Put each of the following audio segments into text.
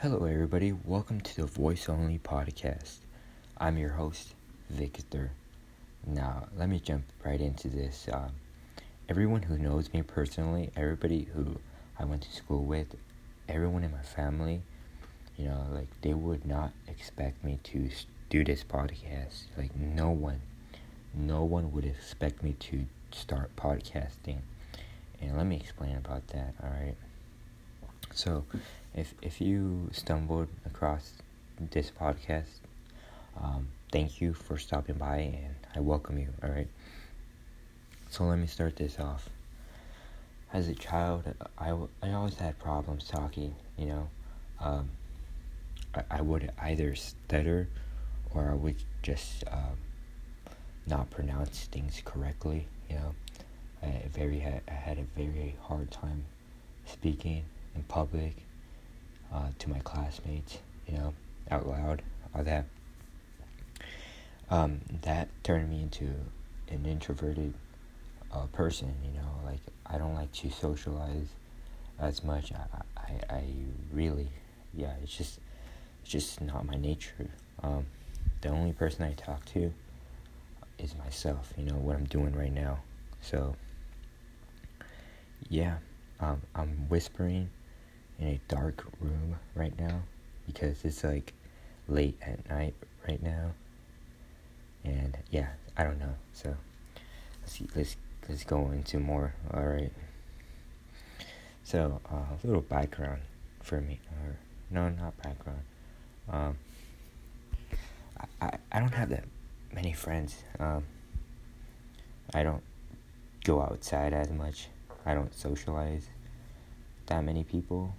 Hello, everybody. Welcome to the Voice Only Podcast. I'm your host, Victor. Now, let me jump right into this. Um, everyone who knows me personally, everybody who I went to school with, everyone in my family, you know, like they would not expect me to do this podcast. Like, no one, no one would expect me to start podcasting. And let me explain about that, alright? So, if if you stumbled across this podcast, um, thank you for stopping by, and I welcome you. All right. So let me start this off. As a child, I, I always had problems talking. You know, um, I, I would either stutter, or I would just um, not pronounce things correctly. You know, I very I had a very hard time speaking in public uh, to my classmates, you know, out loud, all that. Um, that turned me into an introverted uh, person, you know, like I don't like to socialize as much. I, I, I really, yeah, it's just, it's just not my nature. Um, the only person I talk to is myself, you know, what I'm doing right now. So, yeah, um, I'm whispering in a dark room right now because it's like late at night right now. And yeah, I don't know. So let's see, let's let's go into more. All right. So uh, a little background for me, or no, not background. Um, I, I, I don't have that many friends. Um, I don't go outside as much. I don't socialize that many people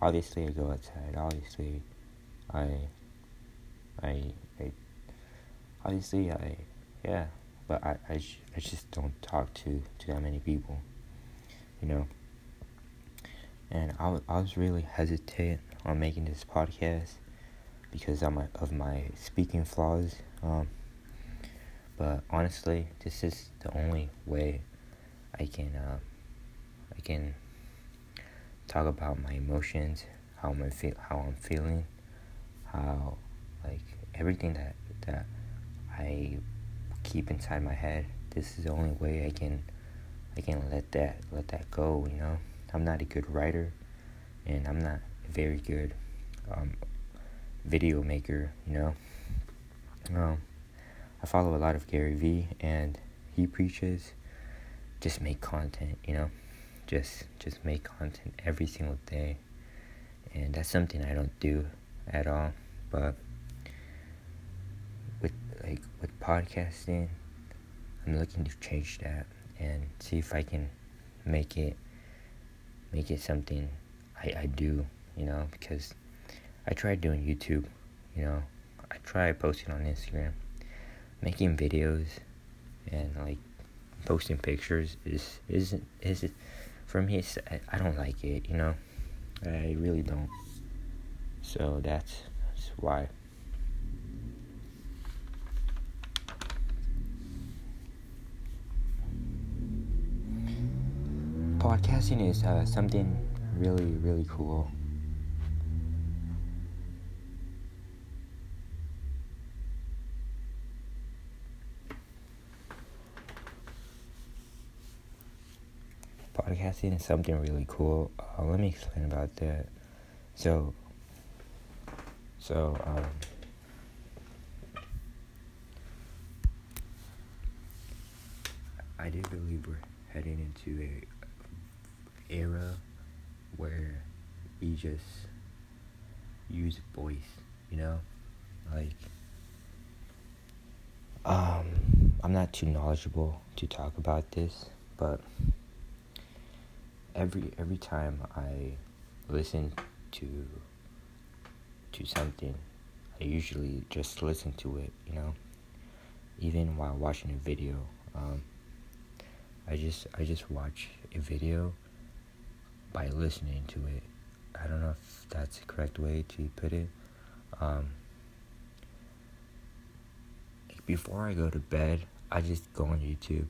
obviously I go outside. Obviously, I, I, I, obviously I, yeah, but I, I, I just don't talk to to that many people, you know. And I, I was really hesitant on making this podcast because of my of my speaking flaws. Um, but honestly, this is the only way I can uh, I can talk about my emotions, how I'm feel, how I'm feeling, how like everything that that I keep inside my head. This is the only way I can I can let that let that go. You know, I'm not a good writer, and I'm not a very good um, video maker. You know, um, I follow a lot of Gary Vee, and he preaches just make content. You know just just make content every single day. And that's something I don't do at all. But with like with podcasting I'm looking to change that and see if I can make it make it something I, I do you know because I tried doing YouTube you know. I tried posting on Instagram. Making videos and like posting pictures is isn't is it for me, I, I don't like it, you know. I really don't. So that's, that's why. Podcasting is uh, something really, really cool. Is something really cool. Uh, let me explain about that. So, so um, I do believe we're heading into a era where we just use voice, you know, like um, I'm not too knowledgeable to talk about this, but every every time I listen to to something, I usually just listen to it, you know. Even while watching a video, um, I just I just watch a video by listening to it. I don't know if that's the correct way to put it. Um, before I go to bed, I just go on YouTube,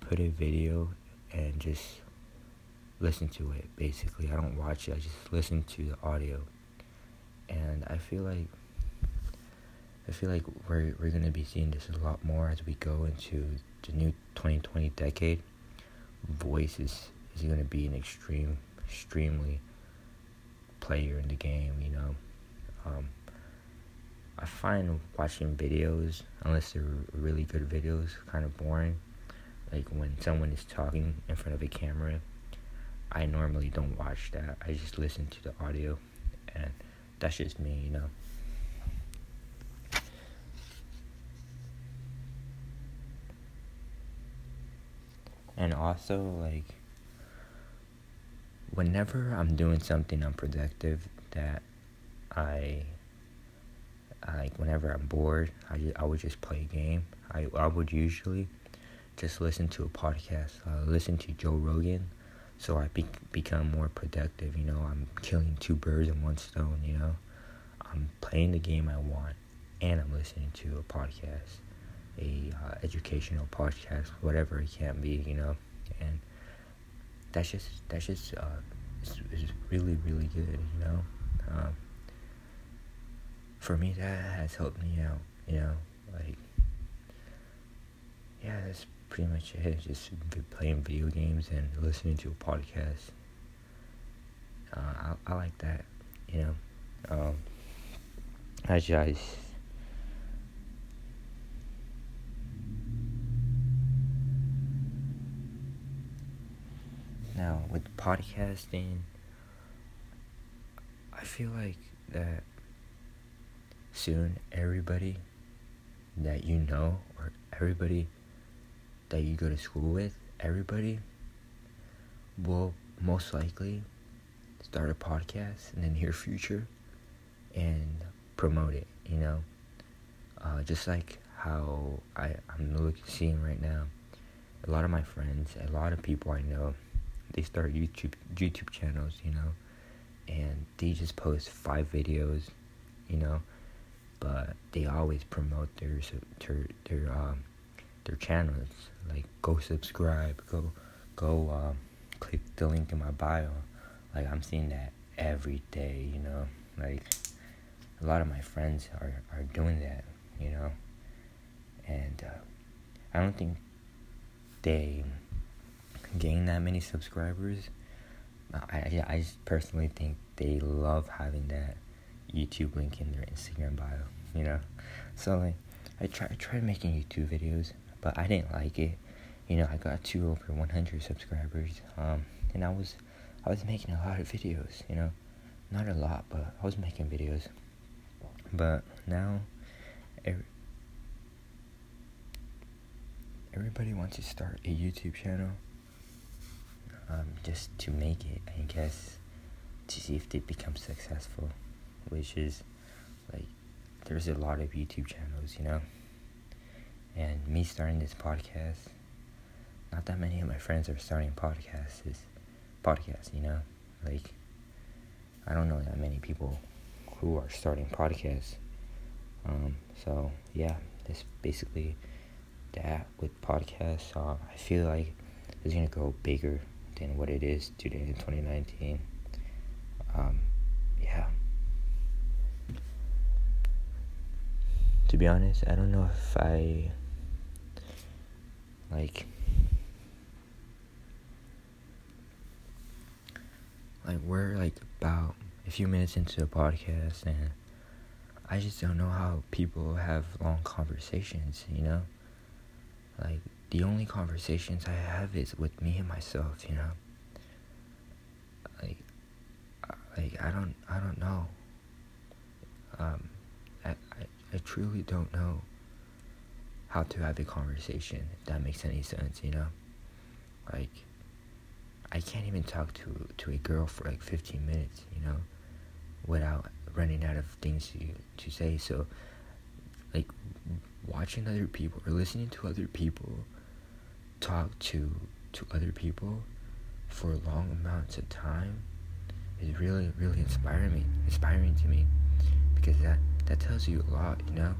put a video, and just listen to it basically. I don't watch it, I just listen to the audio. and I feel like I feel like we're we're gonna be seeing this a lot more as we go into the new 2020 decade. Voice is is gonna be an extreme, extremely player in the game. You know, um, I find watching videos, unless they're really good videos, kind of boring. Like when someone is talking in front of a camera, I normally don't watch that. I just listen to the audio, and that's just me, you know. And also, like, whenever I'm doing something unproductive that I like whenever I'm bored, I, I would just play a game. I, I would usually just listen to a podcast, uh, listen to Joe Rogan, so I be, become more productive. You know, I'm killing two birds in one stone. You know, I'm playing the game I want, and I'm listening to a podcast, a uh, educational podcast, whatever it can be. You know, and that's just that's just uh, it's, it's really really good. You know. Um, for me that has helped me out you know like yeah that's pretty much it just playing video games and listening to a podcast. Uh, I, I like that you know. Um, I just now with podcasting I feel like that soon everybody that you know or everybody that you go to school with, everybody will most likely start a podcast in the near future and promote it, you know? Uh, just like how I, I'm looking, seeing right now, a lot of my friends, a lot of people I know, they start YouTube YouTube channels, you know, and they just post five videos, you know, but they always promote their their their um their channels like go subscribe go go um, click the link in my bio. Like i'm seeing that every day you know? Like a lot of my friends are are doing that you know? And uh, i don't think they gain that many subscribers. I, I, I just personally think they love having that YouTube link in their Instagram bio, you know. So like, I tried tried making YouTube videos, but I didn't like it. You know, I got to over 100 subscribers, um, and I was I was making a lot of videos. You know, not a lot, but I was making videos. But now, every, everybody wants to start a YouTube channel, um, just to make it, I guess, to see if they become successful which is like there's a lot of YouTube channels, you know. And me starting this podcast, not that many of my friends are starting podcasts. Is podcasts, you know, like I don't know that many people who are starting podcasts. Um, so yeah, it's basically that with podcasts. Uh, I feel like it's gonna go bigger than what it is today in 2019. Um, yeah. to be honest, I don't know if I like like we're like about a few minutes into the podcast and I just don't know how people have long conversations, you know? Like the only conversations I have is with me and myself, you know? Like like I don't I don't know. Um I, I I truly don't know how to have a conversation, that makes any sense, you know? Like, I can't even talk to, to a girl for like 15 minutes, you know, without running out of things to, to say. So, like, watching other people or listening to other people talk to, to other people for long amounts of time is really, really inspiring me, inspiring to me because that that tells you a lot, you know?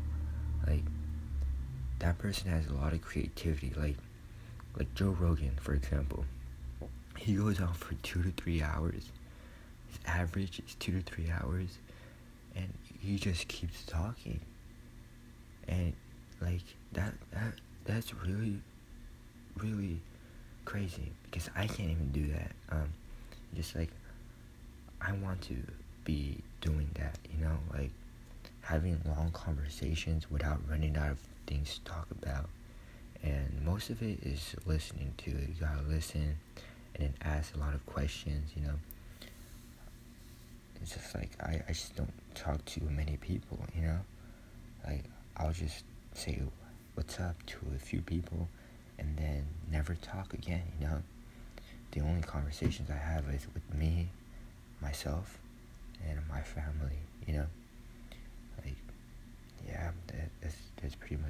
Like that person has a lot of creativity, like like Joe Rogan, for example. He goes on for two to three hours. His average is two to three hours, and he just keeps talking and like that that that's really really crazy because I can't even do that um just like I want to be doing that you know like having long conversations without running out of things to talk about and most of it is listening to it you gotta listen and then ask a lot of questions you know it's just like I, I just don't talk to many people, you know? Like I'll just say what's up to a few people and then never talk again, you know? The only conversations I have is with me, myself, and my family, you know? Like, yeah, that, that's, that's pretty much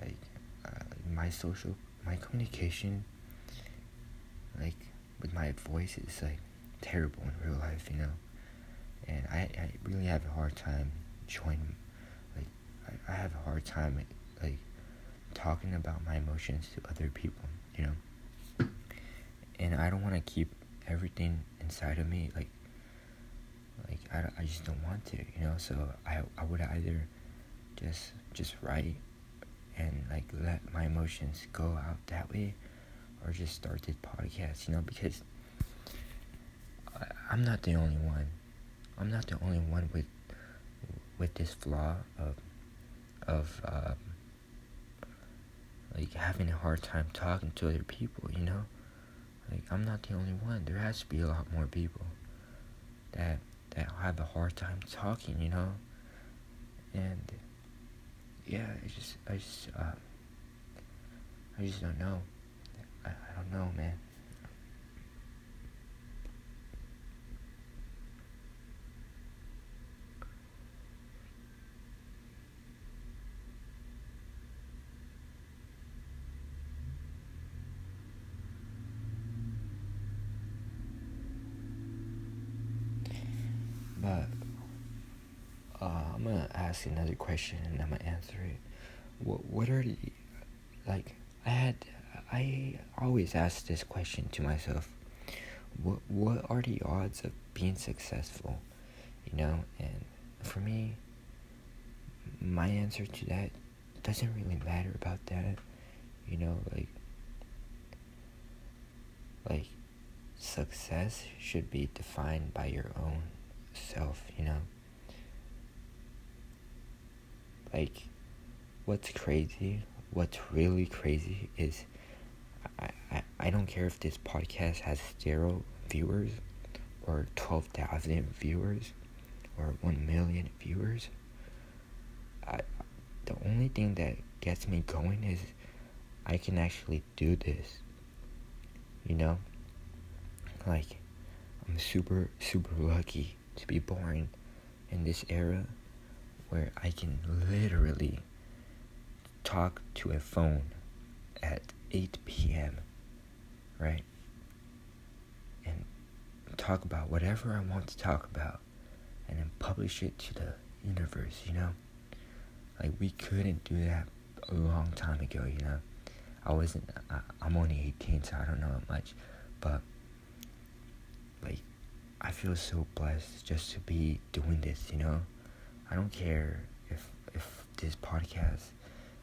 Like, uh, my social, my communication, like, with my voice is like, terrible in real life, you know. And I, I really have a hard time showing, like, I, I have a hard time, like, talking about my emotions to other people, you know. And I don't want to keep everything inside of me, like, like I, I just don't want to, you know. So I, I would either just, just write and like let my emotions go out that way, or just start this podcast, you know, because I'm not the only one. I'm not the only one with with this flaw of of um, like having a hard time talking to other people. You know, like I'm not the only one. There has to be a lot more people that that have a hard time talking. You know, and yeah, I just I just uh, I just don't know. I, I don't know, man. But uh, I'm gonna ask another question and I'm gonna answer it. What what are the like I had I always ask this question to myself. What what are the odds of being successful? You know, and for me my answer to that doesn't really matter about that. You know, like like success should be defined by your own self, you know? Like, what's crazy, what's really crazy is I, I, I don't care if this podcast has zero viewers or 12,000 viewers or 1 million viewers. I, the only thing that gets me going is I can actually do this. You know? Like, I'm super, super lucky to be born in this era where I can literally talk to a phone at 8 p.m., right? And talk about whatever I want to talk about and then publish it to the universe, you know? Like, we couldn't do that a long time ago, you know? I wasn't, I, I'm only 18, so I don't know much, but, like, I feel so blessed just to be doing this, you know? I don't care if if this podcast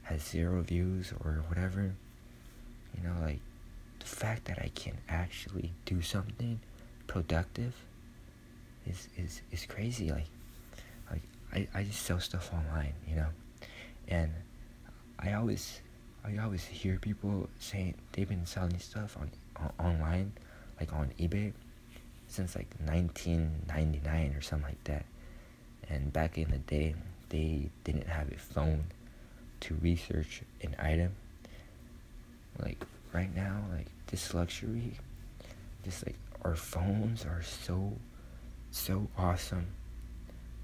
has zero views or whatever. You know, like the fact that I can actually do something productive is is is crazy. Like like I, I just sell stuff online, you know? And I always I always hear people saying they've been selling stuff on, on online, like on eBay since like 1999 or something like that. And back in the day, they didn't have a phone to research an item. Like right now, like this luxury, just like our phones are so, so awesome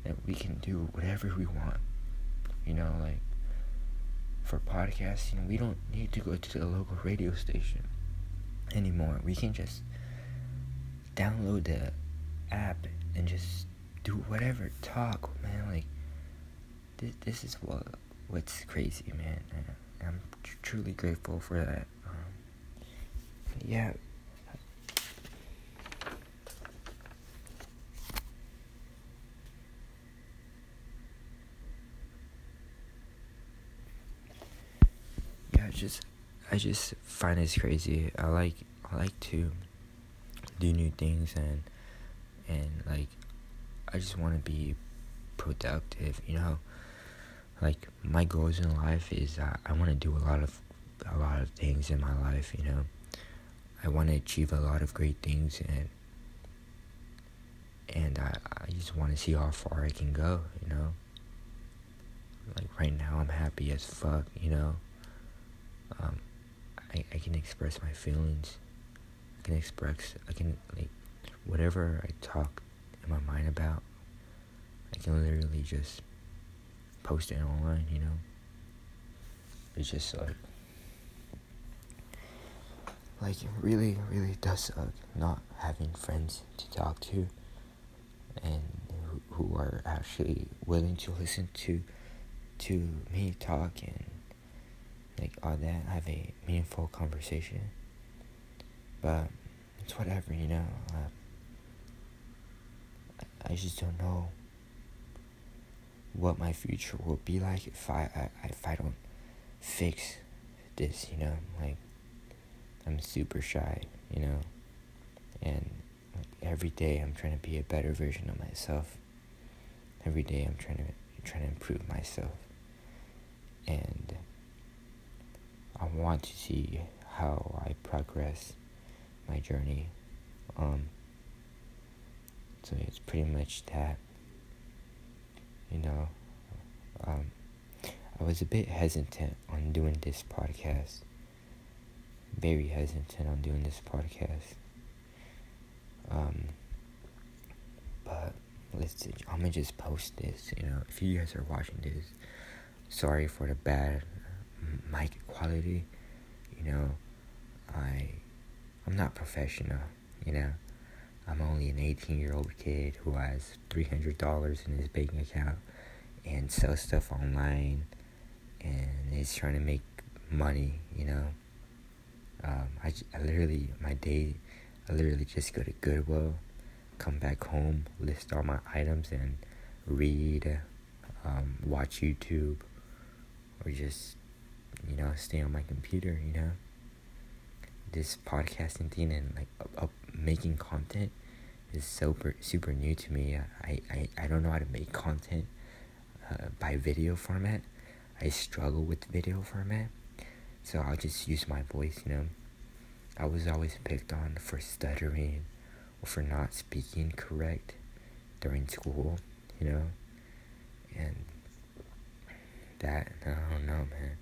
that we can do whatever we want. You know, like for podcasting, we don't need to go to the local radio station anymore. We can just download the app and just do whatever, talk, man. Like, this, this is what what's crazy, man. I, am tr- truly grateful for that. Um, yeah. Yeah, I just I just find it's crazy. I like I like to do new things and and like I just want to be productive, you know. Like my goals in life is that I want to do a lot of a lot of things in my life, you know. I want to achieve a lot of great things and and I, I just want to see how far I can go, you know. Like right now, I'm happy as fuck, you know. Um, I I can express my feelings. I can express. I can like whatever I talk in my mind about. I can literally just post it online, you know. It's just like like it really really does suck not having friends to talk to and who, who are actually willing to listen to to me talk and like all that have a meaningful conversation but it's whatever you know uh, I, just don't know what my future will be like if I, I if I don't fix this you know like I'm super shy you know and every day I'm trying to be a better version of myself. Every day I'm trying to trying to improve myself. And I want to see how I progress my journey. Um so it's pretty much that. You know, um, I was a bit hesitant on doing this podcast. Very hesitant on doing this podcast um, but let's. I'm gonna just post this. You know, if you guys are watching this, sorry for the bad mic quality. You know, I, I'm not professional. You know, I'm only an 18 year old kid who has $300 in his bank account and sells stuff online and is trying to make money. You know, um, I, I literally my day I literally just go to Goodwill, come back home, list all my items, and read, um, watch YouTube, or just, you know, stay on my computer, you know. This podcasting thing and like making content is super super new to me. I, I, I don't know how to make content uh, by video format. I struggle with video format, so I'll just use my voice, you know. I was always picked on for stuttering or for not speaking correct during school, you know? And that, I don't know, man.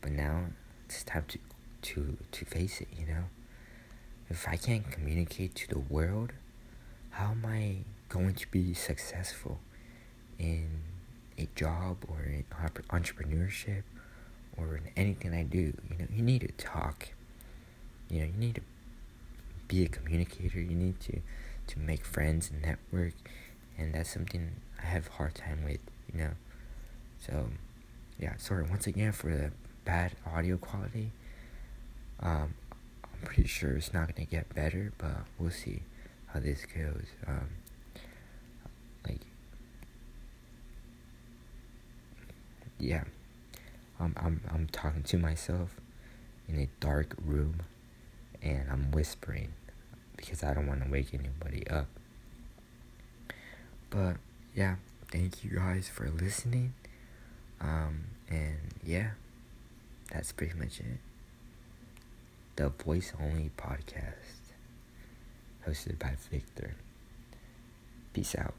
But now it's time to, to, to face it, you know? If I can't communicate to the world, how am I going to be successful in a job or in entrepreneurship or in anything I do? You know, you need to talk you know you need to be a communicator you need to to make friends and network and that's something i have a hard time with you know so yeah sorry once again for the bad audio quality um i'm pretty sure it's not gonna get better but we'll see how this goes um like yeah I'm I'm I'm talking to myself in a dark room and I'm whispering because I don't want to wake anybody up. But yeah, thank you guys for listening. Um, and yeah, that's pretty much it. The Voice Only Podcast, hosted by Victor. Peace out.